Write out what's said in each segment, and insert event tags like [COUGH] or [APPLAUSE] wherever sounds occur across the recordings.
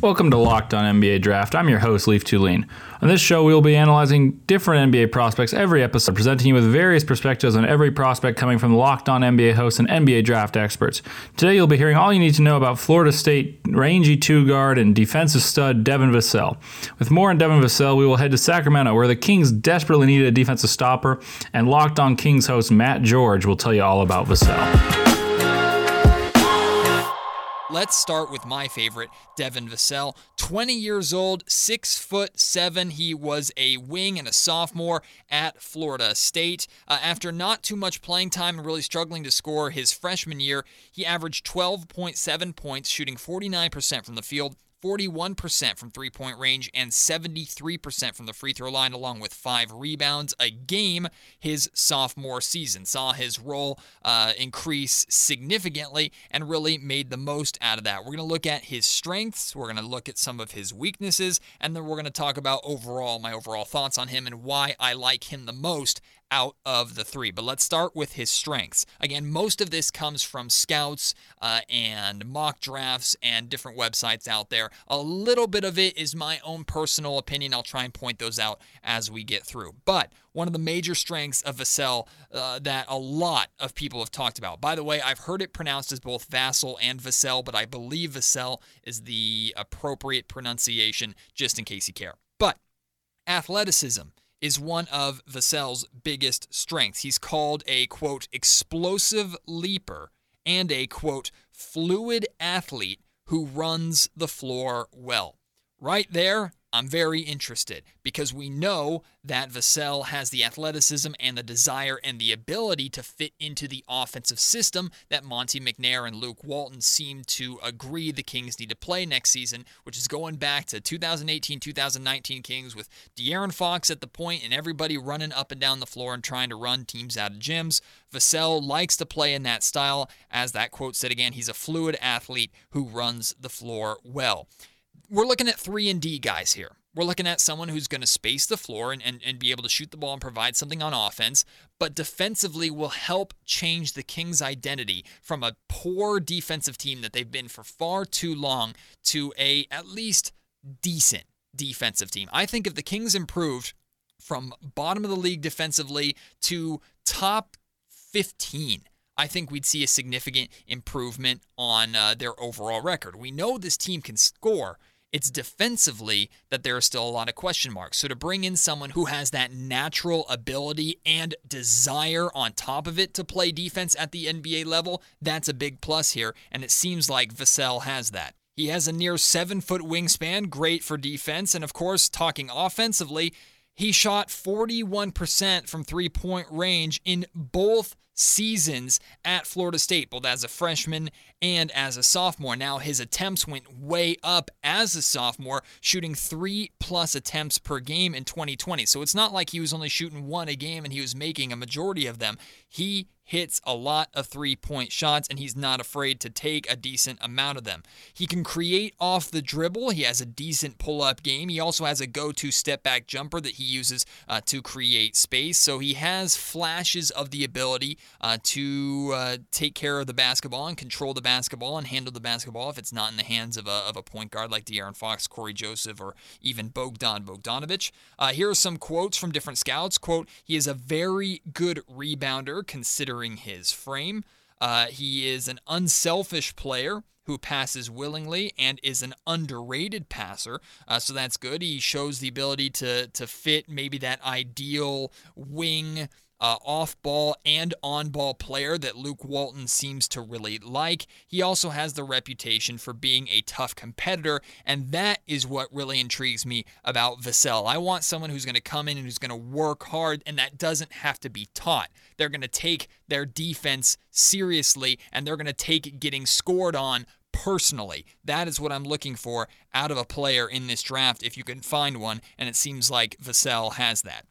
Welcome to Locked On NBA Draft. I'm your host, Leif Thulin. On this show, we will be analyzing different NBA prospects every episode, presenting you with various perspectives on every prospect coming from Locked On NBA hosts and NBA draft experts. Today, you'll be hearing all you need to know about Florida State rangy two guard and defensive stud Devin Vassell. With more on Devin Vassell, we will head to Sacramento, where the Kings desperately needed a defensive stopper, and Locked On Kings host Matt George will tell you all about Vassell. Let's start with my favorite, Devin Vassell. 20 years old, six foot seven. He was a wing and a sophomore at Florida State. Uh, after not too much playing time and really struggling to score his freshman year, he averaged 12.7 points, shooting 49% from the field, 41% from three point range, and 73% from the free throw line, along with five rebounds a game his sophomore season. Saw his role uh, increase significantly and really made the most out of that. We're going to look at his strengths, we're going to look at some of his weaknesses, and then we're going to talk about overall my overall thoughts on him and why I like him the most out of the three. But let's start with his strengths. Again, most of this comes from scouts uh, and mock drafts and different websites out there. A little bit of it is my own personal opinion. I'll try and point those out as we get through. But one of the major strengths of Vassell uh, that a lot of people have talked about. By the way, I've heard it pronounced as both Vassell and Vassell, but I believe Vassell is the appropriate pronunciation just in case you care. But athleticism is one of Vassell's biggest strengths. He's called a quote explosive leaper and a quote fluid athlete who runs the floor well. Right there, I'm very interested because we know that Vassell has the athleticism and the desire and the ability to fit into the offensive system that Monte McNair and Luke Walton seem to agree the Kings need to play next season, which is going back to 2018 2019 Kings with De'Aaron Fox at the point and everybody running up and down the floor and trying to run teams out of gyms. Vassell likes to play in that style. As that quote said again, he's a fluid athlete who runs the floor well we're looking at three and D guys here. We're looking at someone who's going to space the floor and, and, and be able to shoot the ball and provide something on offense, but defensively will help change the Kings' identity from a poor defensive team that they've been for far too long to a at least decent defensive team. I think if the Kings improved from bottom of the league defensively to top 15, I think we'd see a significant improvement on uh, their overall record. We know this team can score, it's defensively that there are still a lot of question marks. So to bring in someone who has that natural ability and desire on top of it to play defense at the NBA level, that's a big plus here. And it seems like Vassell has that. He has a near seven foot wingspan, great for defense. And of course, talking offensively, he shot 41% from three point range in both seasons at Florida State, both as a freshman and as a sophomore. Now, his attempts went way up as a sophomore, shooting three plus attempts per game in 2020. So it's not like he was only shooting one a game and he was making a majority of them. He hits a lot of three point shots, and he's not afraid to take a decent amount of them. He can create off the dribble. He has a decent pull up game. He also has a go to step back jumper that he uses uh, to create space. So he has flashes of the ability uh, to uh, take care of the basketball and control the basketball and handle the basketball if it's not in the hands of a, of a point guard like De'Aaron Fox, Cory Joseph, or even Bogdan Bogdanovic. Uh, here are some quotes from different scouts. Quote, he is a very good rebounder considering his frame. Uh, he is an unselfish player who passes willingly and is an underrated passer. Uh, so that's good. He shows the ability to to fit maybe that ideal wing uh, off ball and on ball player that Luke Walton seems to really like. He also has the reputation for being a tough competitor, and that is what really intrigues me about Vassell. I want someone who's going to come in and who's going to work hard, and that doesn't have to be taught. They're going to take their defense seriously, and they're going to take getting scored on personally. That is what I'm looking for out of a player in this draft if you can find one, and it seems like Vassell has that.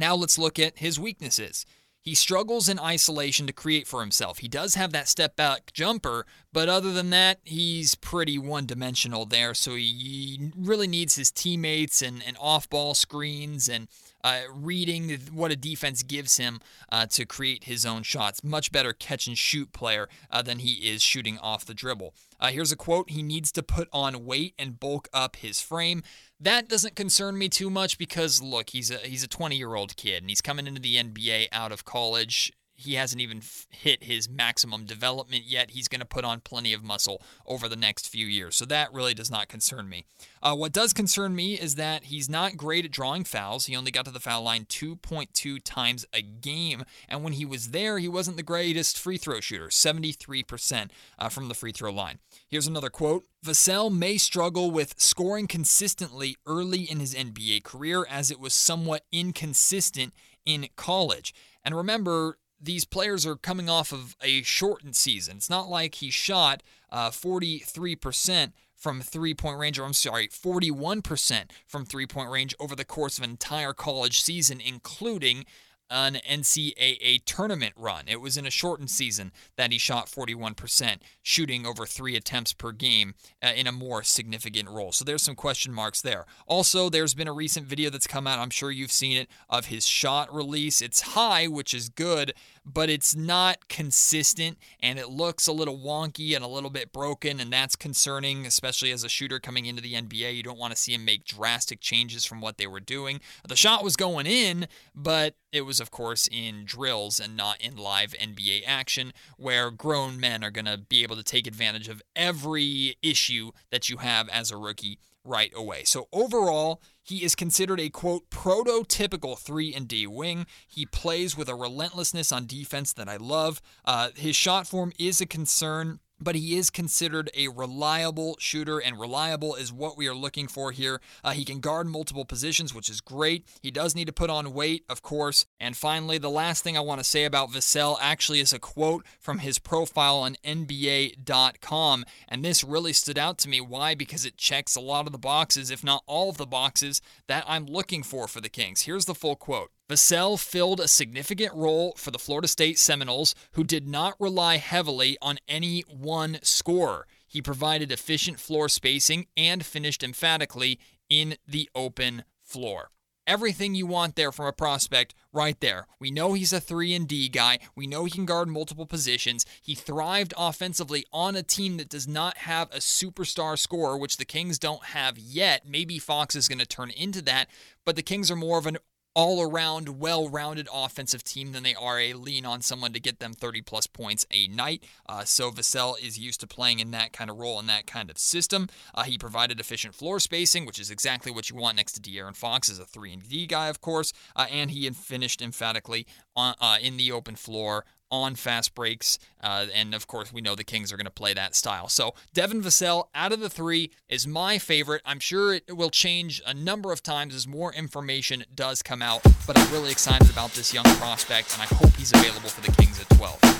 Now let's look at his weaknesses. He struggles in isolation to create for himself. He does have that step back jumper, but other than that, he's pretty one dimensional there. So he really needs his teammates and, and off ball screens and uh, reading what a defense gives him uh, to create his own shots. Much better catch and shoot player uh, than he is shooting off the dribble. Uh, here's a quote He needs to put on weight and bulk up his frame. That doesn't concern me too much because look, he's a he's a 20 year old kid and he's coming into the NBA out of college he hasn't even f- hit his maximum development yet. He's going to put on plenty of muscle over the next few years. So that really does not concern me. Uh, what does concern me is that he's not great at drawing fouls. He only got to the foul line 2.2 times a game. And when he was there, he wasn't the greatest free throw shooter, 73% uh, from the free throw line. Here's another quote Vassell may struggle with scoring consistently early in his NBA career as it was somewhat inconsistent in college. And remember, these players are coming off of a shortened season. It's not like he shot uh, 43% from three point range, or I'm sorry, 41% from three point range over the course of an entire college season, including an NCAA tournament run. It was in a shortened season that he shot 41%, shooting over three attempts per game uh, in a more significant role. So there's some question marks there. Also, there's been a recent video that's come out, I'm sure you've seen it, of his shot release. It's high, which is good, but it's not consistent and it looks a little wonky and a little bit broken, and that's concerning, especially as a shooter coming into the NBA. You don't want to see him make drastic changes from what they were doing. The shot was going in, but it was, of course, in drills and not in live NBA action, where grown men are going to be able to take advantage of every issue that you have as a rookie right away. So overall, he is considered a quote prototypical 3 and D wing. He plays with a relentlessness on defense that I love. Uh, his shot form is a concern but he is considered a reliable shooter, and reliable is what we are looking for here. Uh, he can guard multiple positions, which is great. He does need to put on weight, of course. And finally, the last thing I want to say about Vassell actually is a quote from his profile on NBA.com. And this really stood out to me. Why? Because it checks a lot of the boxes, if not all of the boxes, that I'm looking for for the Kings. Here's the full quote Vassell filled a significant role for the Florida State Seminoles, who did not rely heavily on any one scorer. He provided efficient floor spacing and finished emphatically in the open floor. Everything you want there from a prospect right there. We know he's a 3 and D guy. We know he can guard multiple positions. He thrived offensively on a team that does not have a superstar scorer, which the Kings don't have yet. Maybe Fox is going to turn into that, but the Kings are more of an all around, well rounded offensive team than they are a lean on someone to get them 30 plus points a night. Uh, so Vassell is used to playing in that kind of role in that kind of system. Uh, he provided efficient floor spacing, which is exactly what you want next to De'Aaron Fox as a 3 and D guy, of course. Uh, and he finished emphatically on, uh, in the open floor on fast breaks. Uh, and of course, we know the Kings are going to play that style. So Devin Vassell out of the three is my favorite. I'm sure it will change a number of times as more information does come out, but I'm really excited about this young prospect, and I hope he's available for the Kings at 12.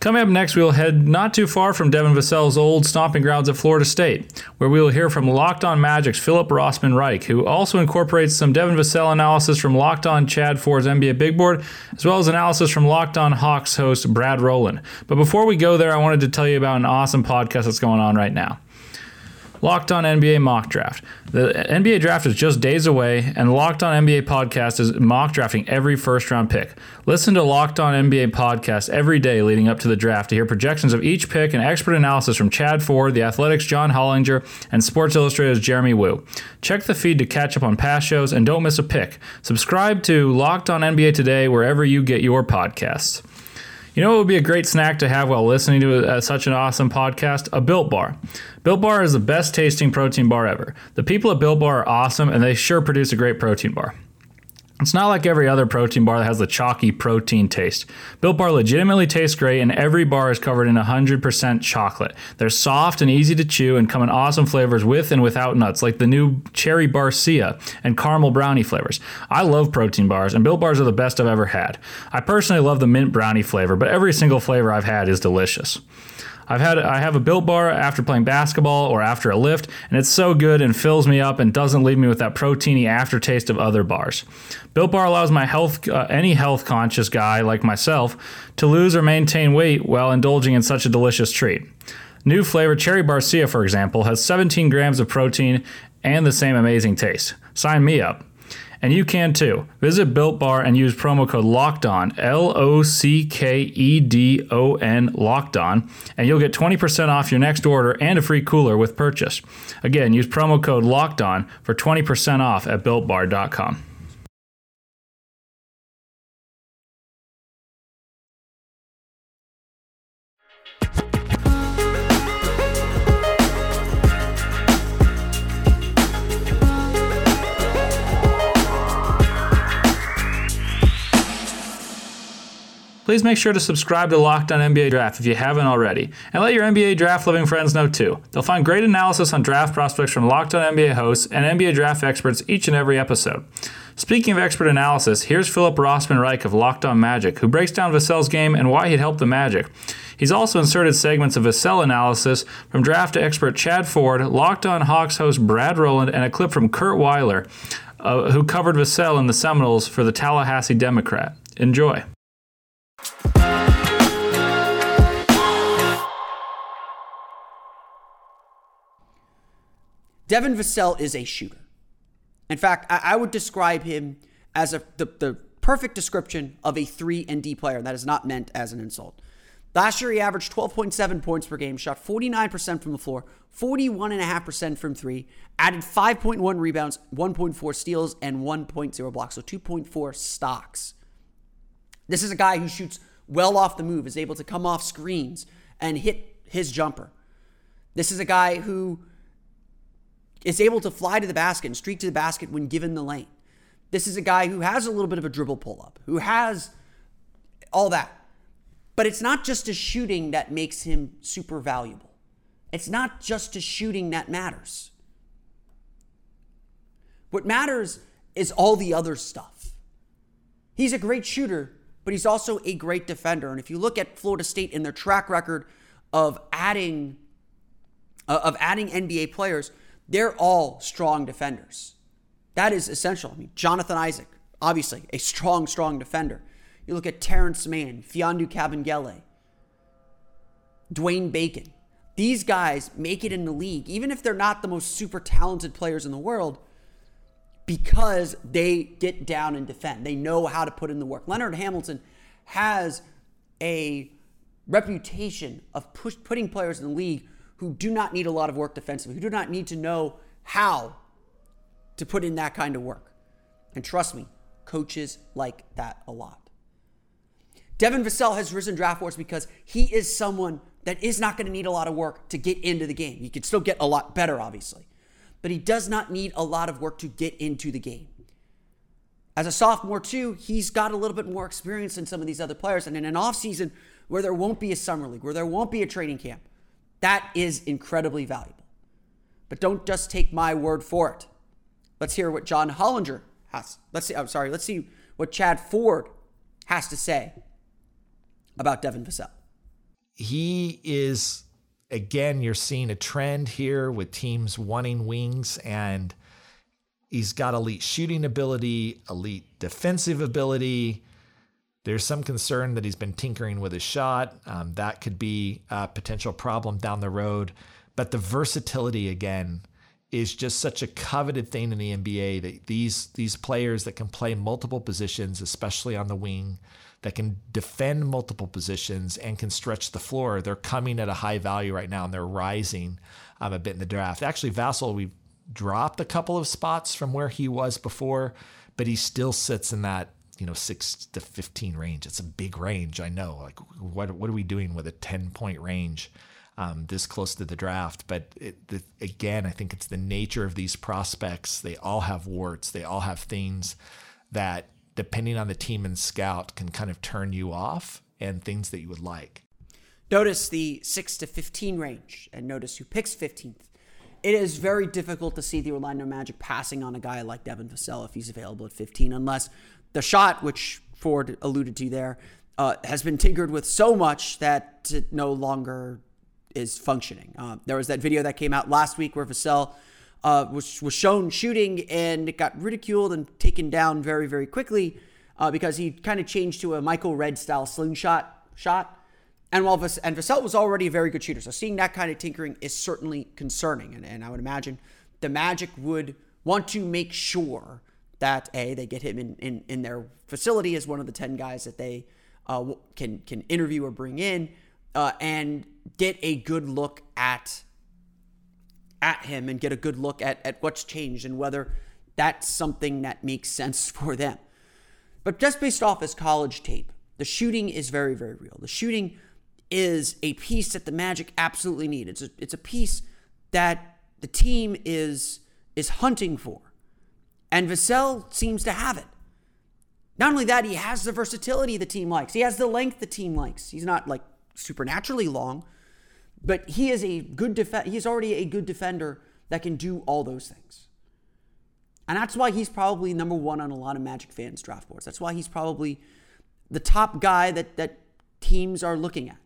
Coming up next, we'll head not too far from Devin Vassell's old stomping grounds at Florida State, where we will hear from Locked On Magic's Philip Rossman Reich, who also incorporates some Devin Vassell analysis from Locked On Chad Ford's NBA Big Board, as well as analysis from Locked On Hawks host Brad Rowland. But before we go there, I wanted to tell you about an awesome podcast that's going on right now. Locked On NBA Mock Draft. The NBA draft is just days away, and Locked On NBA podcast is mock drafting every first round pick. Listen to Locked On NBA podcast every day leading up to the draft to hear projections of each pick and expert analysis from Chad Ford, The Athletic's John Hollinger, and Sports Illustrated's Jeremy Woo. Check the feed to catch up on past shows and don't miss a pick. Subscribe to Locked On NBA today wherever you get your podcasts. You know what would be a great snack to have while listening to uh, such an awesome podcast? A Built Bar. Built Bar is the best tasting protein bar ever. The people at Built Bar are awesome and they sure produce a great protein bar. It's not like every other protein bar that has the chalky protein taste. Built Bar legitimately tastes great, and every bar is covered in 100% chocolate. They're soft and easy to chew and come in awesome flavors with and without nuts, like the new Cherry Barcia and caramel brownie flavors. I love protein bars, and Built Bars are the best I've ever had. I personally love the mint brownie flavor, but every single flavor I've had is delicious. I've had I have a built bar after playing basketball or after a lift, and it's so good and fills me up and doesn't leave me with that proteiny aftertaste of other bars. Built Bar allows my health uh, any health conscious guy like myself to lose or maintain weight while indulging in such a delicious treat. New flavor Cherry Barcia, for example, has 17 grams of protein and the same amazing taste. Sign me up. And you can too. Visit Built Bar and use promo code Locked On, L O C K E D O N, Locked On, and you'll get 20% off your next order and a free cooler with purchase. Again, use promo code Locked On for 20% off at BuiltBar.com. Please make sure to subscribe to Locked On NBA Draft if you haven't already, and let your NBA draft loving friends know too. They'll find great analysis on draft prospects from Locked On NBA hosts and NBA draft experts each and every episode. Speaking of expert analysis, here's Philip Rossman Reich of Locked On Magic, who breaks down Vassell's game and why he'd help the Magic. He's also inserted segments of Vassell analysis from draft expert Chad Ford, Locked On Hawks host Brad Rowland, and a clip from Curt Weiler, uh, who covered Vassell and the Seminoles for the Tallahassee Democrat. Enjoy. Devin Vassell is a shooter. In fact, I, I would describe him as a, the, the perfect description of a 3 and D player. That is not meant as an insult. Last year, he averaged 12.7 points per game, shot 49% from the floor, 41.5% from three, added 5.1 rebounds, 1.4 steals, and 1.0 blocks. So 2.4 stocks. This is a guy who shoots well off the move, is able to come off screens and hit his jumper. This is a guy who is able to fly to the basket and streak to the basket when given the lane. This is a guy who has a little bit of a dribble pull up, who has all that. But it's not just his shooting that makes him super valuable. It's not just his shooting that matters. What matters is all the other stuff. He's a great shooter, but he's also a great defender. And if you look at Florida State and their track record of adding uh, of adding NBA players, they're all strong defenders. That is essential. I mean, Jonathan Isaac, obviously a strong, strong defender. You look at Terrence Mann, Mfiondu Kabengele, Dwayne Bacon. These guys make it in the league, even if they're not the most super talented players in the world, because they get down and defend. They know how to put in the work. Leonard Hamilton has a reputation of push, putting players in the league who do not need a lot of work defensively, who do not need to know how to put in that kind of work. And trust me, coaches like that a lot. Devin Vassell has risen draft boards because he is someone that is not going to need a lot of work to get into the game. He can still get a lot better, obviously, but he does not need a lot of work to get into the game. As a sophomore, too, he's got a little bit more experience than some of these other players. And in an offseason where there won't be a summer league, where there won't be a training camp, that is incredibly valuable. But don't just take my word for it. Let's hear what John Hollinger has. Let's see. I'm sorry. Let's see what Chad Ford has to say about Devin Vassell. He is again. You're seeing a trend here with teams wanting wings, and he's got elite shooting ability, elite defensive ability. There's some concern that he's been tinkering with his shot. Um, that could be a potential problem down the road. But the versatility again is just such a coveted thing in the NBA that these these players that can play multiple positions, especially on the wing, that can defend multiple positions and can stretch the floor, they're coming at a high value right now and they're rising um, a bit in the draft. Actually, Vassell, we dropped a couple of spots from where he was before, but he still sits in that you know six to fifteen range. It's a big range. I know. Like what what are we doing with a ten point range? Um, this close to the draft. But it, the, again, I think it's the nature of these prospects. They all have warts. They all have things that, depending on the team and scout, can kind of turn you off and things that you would like. Notice the 6 to 15 range and notice who picks 15th. It is very difficult to see the Orlando Magic passing on a guy like Devin Vassell if he's available at 15, unless the shot, which Ford alluded to there, uh, has been tinkered with so much that it no longer is functioning. Uh, there was that video that came out last week where Vassell uh, was was shown shooting and it got ridiculed and taken down very very quickly uh, because he kind of changed to a Michael Redd style slingshot shot. And while and Vassell was already a very good shooter, so seeing that kind of tinkering is certainly concerning. And, and I would imagine the Magic would want to make sure that a they get him in in, in their facility as one of the ten guys that they uh, can can interview or bring in, uh, and get a good look at at him and get a good look at at what's changed and whether that's something that makes sense [LAUGHS] for them. But just based off his college tape, the shooting is very very real. The shooting is a piece that the Magic absolutely need. It's a, it's a piece that the team is is hunting for. And Vassell seems to have it. Not only that, he has the versatility the team likes. He has the length the team likes. He's not like supernaturally long, but he is a good def- he's already a good defender that can do all those things. And that's why he's probably number one on a lot of Magic fans' draft boards. That's why he's probably the top guy that, that teams are looking at.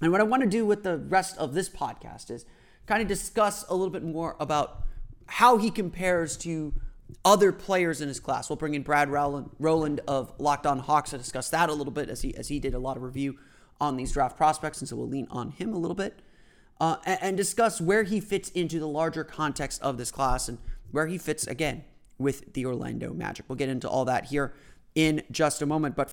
And what I want to do with the rest of this podcast is kind of discuss a little bit more about how he compares to other players in his class. We'll bring in Brad Rowland, of Locked On Hawks to discuss that a little bit as he as he did a lot of review on these draft prospects, and so we'll lean on him a little bit uh, and, and discuss where he fits into the larger context of this class and where he fits again with the Orlando Magic. We'll get into all that here in just a moment, but.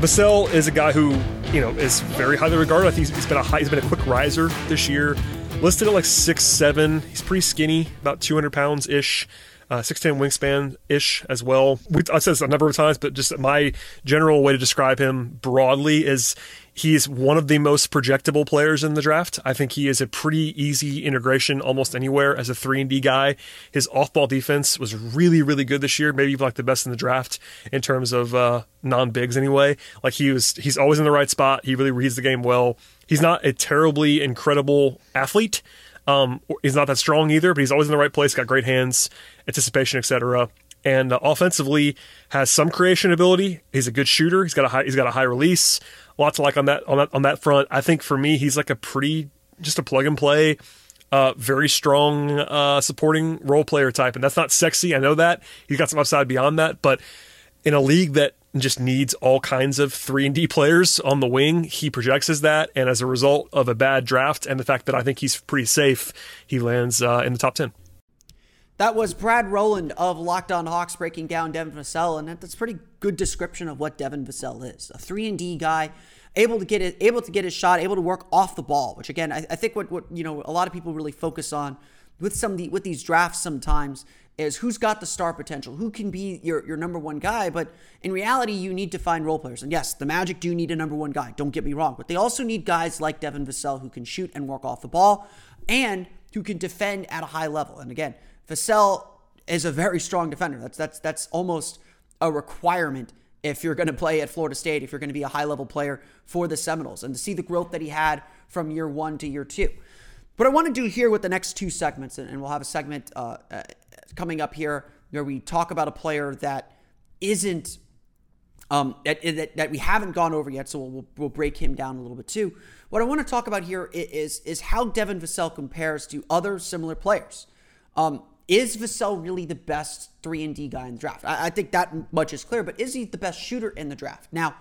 Vassell is a guy who, you know, is very highly regarded. I think he's, been a high, he's been a quick riser this year. Listed at like six seven. He's pretty skinny, about 200 pounds ish. Uh, 6'10 wingspan ish as well. We, I've said this a number of times, but just my general way to describe him broadly is He's one of the most projectable players in the draft. I think he is a pretty easy integration almost anywhere as a 3 and D guy. His off-ball defense was really really good this year, maybe like the best in the draft in terms of uh, non-bigs anyway. Like he was he's always in the right spot. He really reads the game well. He's not a terribly incredible athlete. Um, he's not that strong either, but he's always in the right place, got great hands, anticipation, etc and uh, offensively has some creation ability. He's a good shooter. He's got a high he's got a high release. Lots of like on that on that on that front. I think for me, he's like a pretty just a plug and play. Uh, very strong uh, supporting role player type, and that's not sexy. I know that he's got some upside beyond that, but in a league that just needs all kinds of three and D players on the wing, he projects as that, and as a result of a bad draft and the fact that I think he's pretty safe, he lands uh, in the top ten. That was Brad Rowland of Locked On Hawks breaking down Devin Vassell, and that's a pretty good description of what Devin Vassell is. A three and D guy, able to get it, able to get his shot, able to work off the ball. Which again, I, I think what what you know a lot of people really focus on with some the, with these drafts sometimes is who's got the star potential, who can be your, your number one guy. But in reality, you need to find role players. And yes, the Magic do need a number one guy. Don't get me wrong, but they also need guys like Devin Vassell who can shoot and work off the ball, and who can defend at a high level. And again, Vassell is a very strong defender. That's that's that's almost a requirement if you're going to play at Florida State, if you're going to be a high level player for the Seminoles, and to see the growth that he had from year one to year two. What I want to do here with the next two segments, and we'll have a segment uh, uh, coming up here where we talk about a player that isn't um, that, that, that we haven't gone over yet, so we'll, we'll break him down a little bit too. What I want to talk about here is is how Devin Vassell compares to other similar players. Um, is Vassell really the best 3 and D guy in the draft? I, I, think that much is clear, but is he the best shooter in the draft? Now,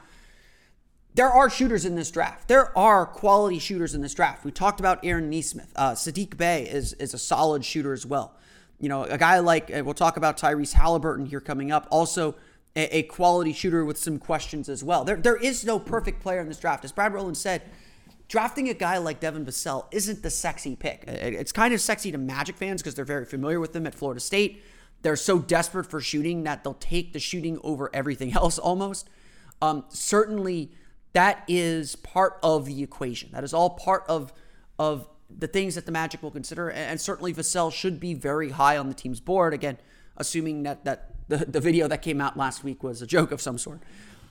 there are shooters in this draft. There are quality shooters in this draft. We talked about Aaron Nesmith. Uh, Saddiq Bey is, is a solid shooter as well. You know, a guy like, we'll talk about Tyrese Haliburton here coming up, also a, a quality shooter with some questions as well. There, there is no perfect player in this draft. As Brad Rowland said, drafting a guy like Devin Vassell isn't the sexy pick. It's kind of sexy to Magic fans because they're very familiar with them at Florida State. They're so desperate for shooting that they'll take the shooting over everything [LAUGHS] else almost. Um, certainly, that is part of the equation. That is all part of of the things that the Magic will consider, and certainly Vassell should be very high on the team's board. Again, assuming that that the, the video that came out last week was a joke of some sort.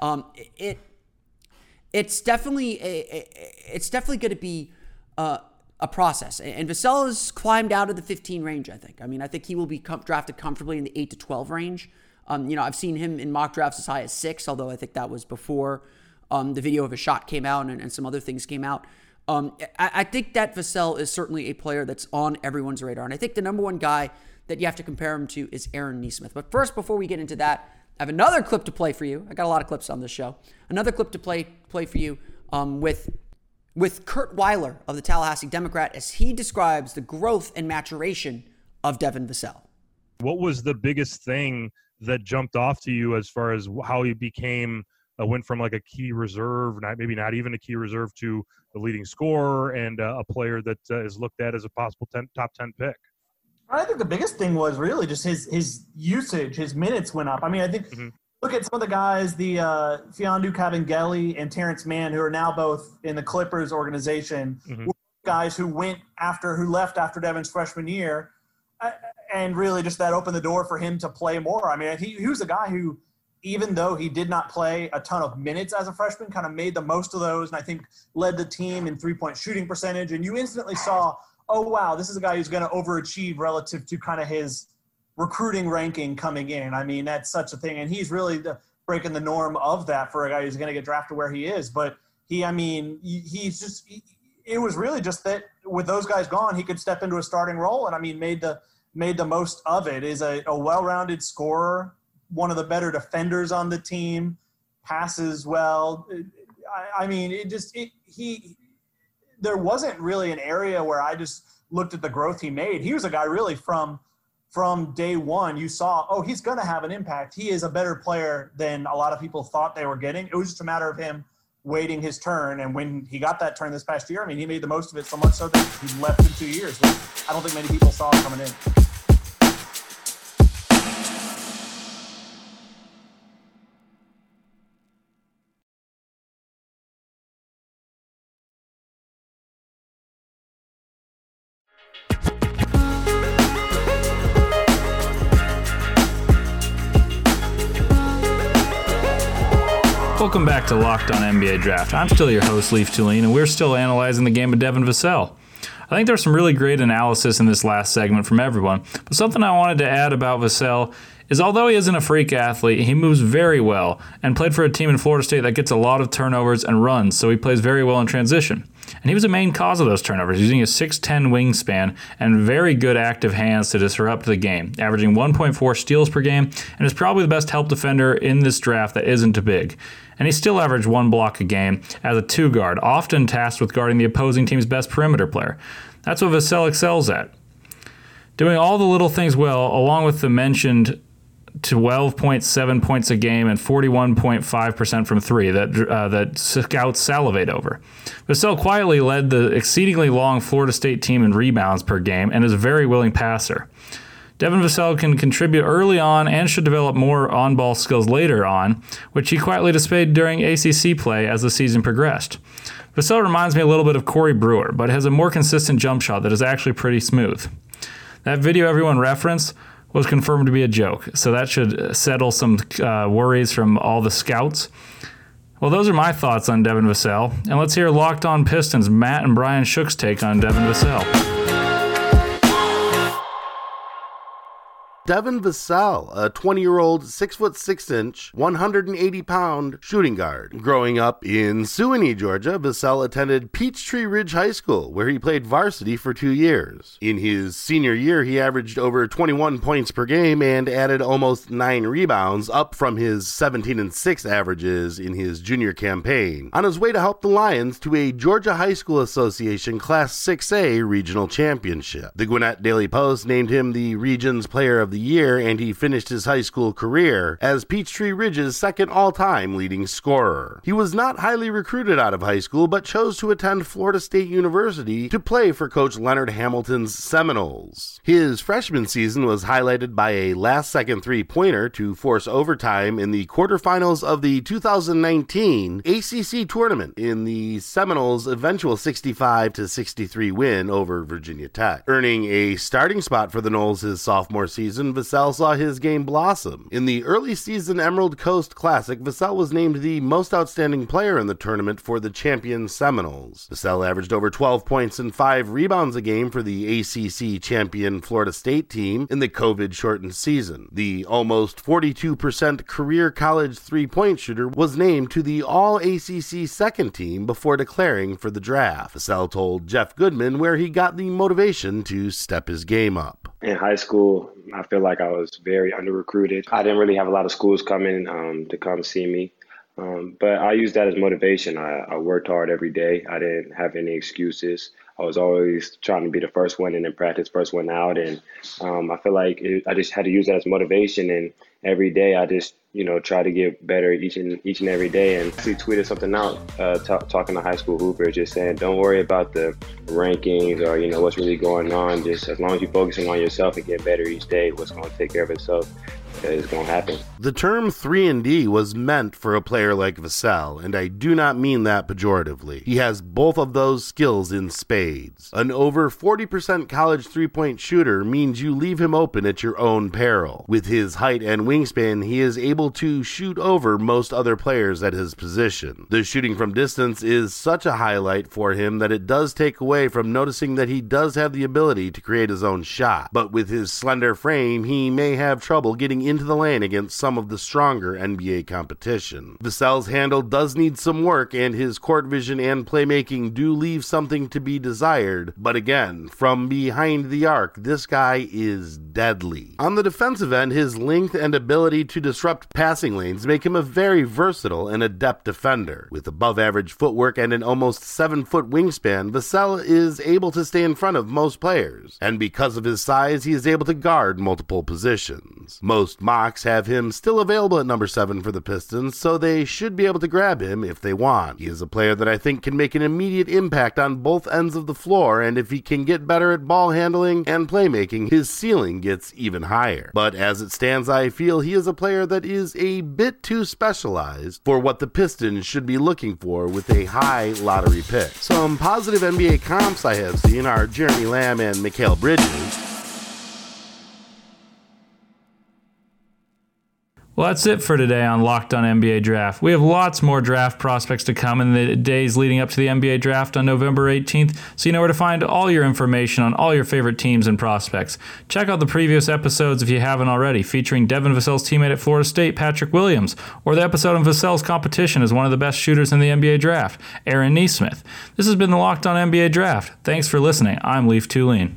Um, it it's definitely a, a it's definitely going to be uh, a process. And Vassell has climbed out of the 15 range. I think. I mean, I think he will be com- drafted comfortably in the eight to 12 range. Um, you know, I've seen him in mock drafts as high as six, although I think that was before um, the video of his shot came out and, and some other things came out. Um, I, I, think that Vassell is certainly a player that's on everyone's radar. And I think the number one guy that you have to compare him to is Aaron Nesmith. But first, before we get into that, I have another clip to play for you. I got a lot of clips on this show. Another clip to play play for you um, with with Curt Weiler of the Tallahassee Democrat as he describes the growth and maturation of Devin Vassell. What was the biggest thing that jumped off to you as far as how he became uh, went from like a key reserve, not maybe not even a key reserve, to the leading scorer and uh, a player that uh, is looked at as a possible 10, top ten pick? I think the biggest thing was really just his his usage, his minutes went up. I mean, I think mm-hmm. look at some of the guys, the uh, Mfiondu Kabengele and Terrence Mann, who are now both in the Clippers organization, mm-hmm. guys who went after who left after Devin's freshman year, uh, and really just that opened the door for him to play more. I mean, he, he was a guy who, even though he did not play a ton of minutes as a freshman, kind of made the most of those, and I think led the team in three point shooting percentage. And you instantly saw oh wow, this is a guy who's going to overachieve relative to kind of his recruiting ranking coming in. I mean, that's such a thing, and he's really the, breaking the norm of that for a guy who's going to get drafted where he is. But he, I mean, he's just. He, it was really just that with those guys gone, he could step into a starting role, and I mean, made the made the most of it. Is a, a well-rounded scorer, one of the better defenders on the team, passes well. I, I mean, it just it, he there wasn't really an area where I just looked at the growth he made. He was a guy really from from day one. You saw, oh, he's going to have an impact. He is a better player than a lot of people thought they were getting. It was just a matter of him waiting his turn. And when he got that turn this past year, I mean, he made the most of it so much so that he left in two years. I don't think many people saw coming in. Back to Locked On NBA Draft. I'm still your host, Leif Thulin, and we're still analyzing the game of Devin Vassell. I think there's some really great analysis in this last segment from everyone, but something I wanted to add about Vassell is although he isn't a freak athlete, he moves very well and played for a team in Florida State that gets a lot of turnovers and runs, so he plays very well in transition. And he was a main cause of those turnovers, using his 6'10 wingspan and very good active hands to disrupt the game, averaging 1.4 steals per game, and is probably the best help defender in this draft that isn't too big. And he still averaged one block a game as a two guard, often tasked with guarding the opposing team's best perimeter player. That's what Vassell excels at. Doing all the little things well, along with the mentioned 12.7 points a game and 41.5% from three that uh, that scouts salivate over. Vassell quietly led the exceedingly long Florida State team in rebounds per game and is a very willing passer. Devin Vassell can contribute early on and should develop more on ball skills later on, which he quietly displayed during ACC play as the season progressed. Vassell reminds me a little bit of Corey Brewer, but has a more consistent jump shot that is actually pretty smooth. That video everyone referenced was confirmed to be a joke, so that should settle some uh, worries from all the scouts. Well, those are my thoughts on Devin Vassell, and let's hear Locked On Pistons Matt and Brian Shook's take on Devin Vassell. Devin Vassell, a 20 year old, 6 foot 6 inch, 180 pound shooting guard. Growing up in Suwanee, Georgia, Vassell attended Peachtree Ridge High School, where he played varsity for two years. In his senior year, he averaged over 21 points per game and added almost 9 rebounds, up from his 17 and 6 averages in his junior campaign, on his way to help the Lions to a Georgia High School Association Class 6A regional championship. The Gwinnett Daily Post named him the region's player of the the year, and he finished his high school career as Peachtree Ridge's second all time leading scorer. He was not highly recruited out of high school, but chose to attend Florida State University to play for Coach Leonard Hamilton's Seminoles. His freshman season was highlighted by a last second three pointer to force overtime in the quarterfinals of the 2019 ACC tournament in the Seminoles' eventual 65 63 win over Virginia Tech, earning a starting spot for the Noles his sophomore season Vassell saw his game blossom. In the early season Emerald Coast Classic, Vassell was named the most outstanding player in the tournament for the champion Seminoles. Vassell averaged over 12 points and 5 rebounds a game for the ACC champion Florida State team in the COVID shortened season. The almost 42% career college three point shooter was named to the All ACC second team before declaring for the draft. Vassell told Jeff Goodman where he got the motivation to step his game up. In high school, I feel like I was very under recruited. I didn't really have a lot of schools coming um, to come see me. Um, but I used that as motivation. I, I, worked hard every day. I didn't have any excuses. I was always trying to be the first one in in practice, first one out, and um, I feel like it, I just had to use that as motivation. And every day, I just you know try to get better each and each and every day. And he tweeted something out uh, t- talking to high school hoopers, just saying, don't worry about the rankings or you know what's really going on. Just as long as you're focusing on yourself and get better each day, what's going to take care of itself is going to happen. The term 3 and D was meant for a player like Vassell, and I do not mean that pejoratively. He has both of those skills in spades. An over 40% college three-point shooter means you leave him open at your own peril. With his height and wingspan, he is able to shoot over most other players at his position. The shooting from distance is such a highlight for him that it does take away from noticing that he does have the ability to create his own shot. But with his slender frame, he may have trouble getting into the lane against some of the stronger NBA competition. Vassell's handle does need some work, and his court vision and playmaking do leave something to be desired. But again, from behind the arc, this guy is deadly. On the defensive end, his length and ability to disrupt passing lanes make him a very versatile and adept defender. With above average footwork and an almost 7 foot wingspan, Vassell is able to stay in front of most players. And because of his size, he is able to guard multiple positions. Most mocks have him still available at number 7 for the Pistons, so they should be able to grab him if they want. He is a player that I think can make an immediate impact on both ends of the floor, and if he can get better at ball handling and playmaking, his ceiling gets even higher. But as it stands, I feel he is a player that is a bit too specialized for what the Pistons should be looking for with a high lottery pick. Some positive NBA comps I have seen are Jeremy Lamb and Mikal Bridges. Well, that's it for today on Locked On NBA Draft. We have lots more draft prospects to come in the days leading up to the NBA Draft on November 18th, so you know where to find all your information on all your favorite teams and prospects. Check out the previous episodes if you haven't already, featuring Devin Vassell's teammate at Florida State, Patrick Williams, or the episode on Vassell's competition as one of the best shooters in the NBA Draft, Aaron Nesmith. This has been the Locked On NBA Draft. Thanks for listening. I'm Leif Thulin.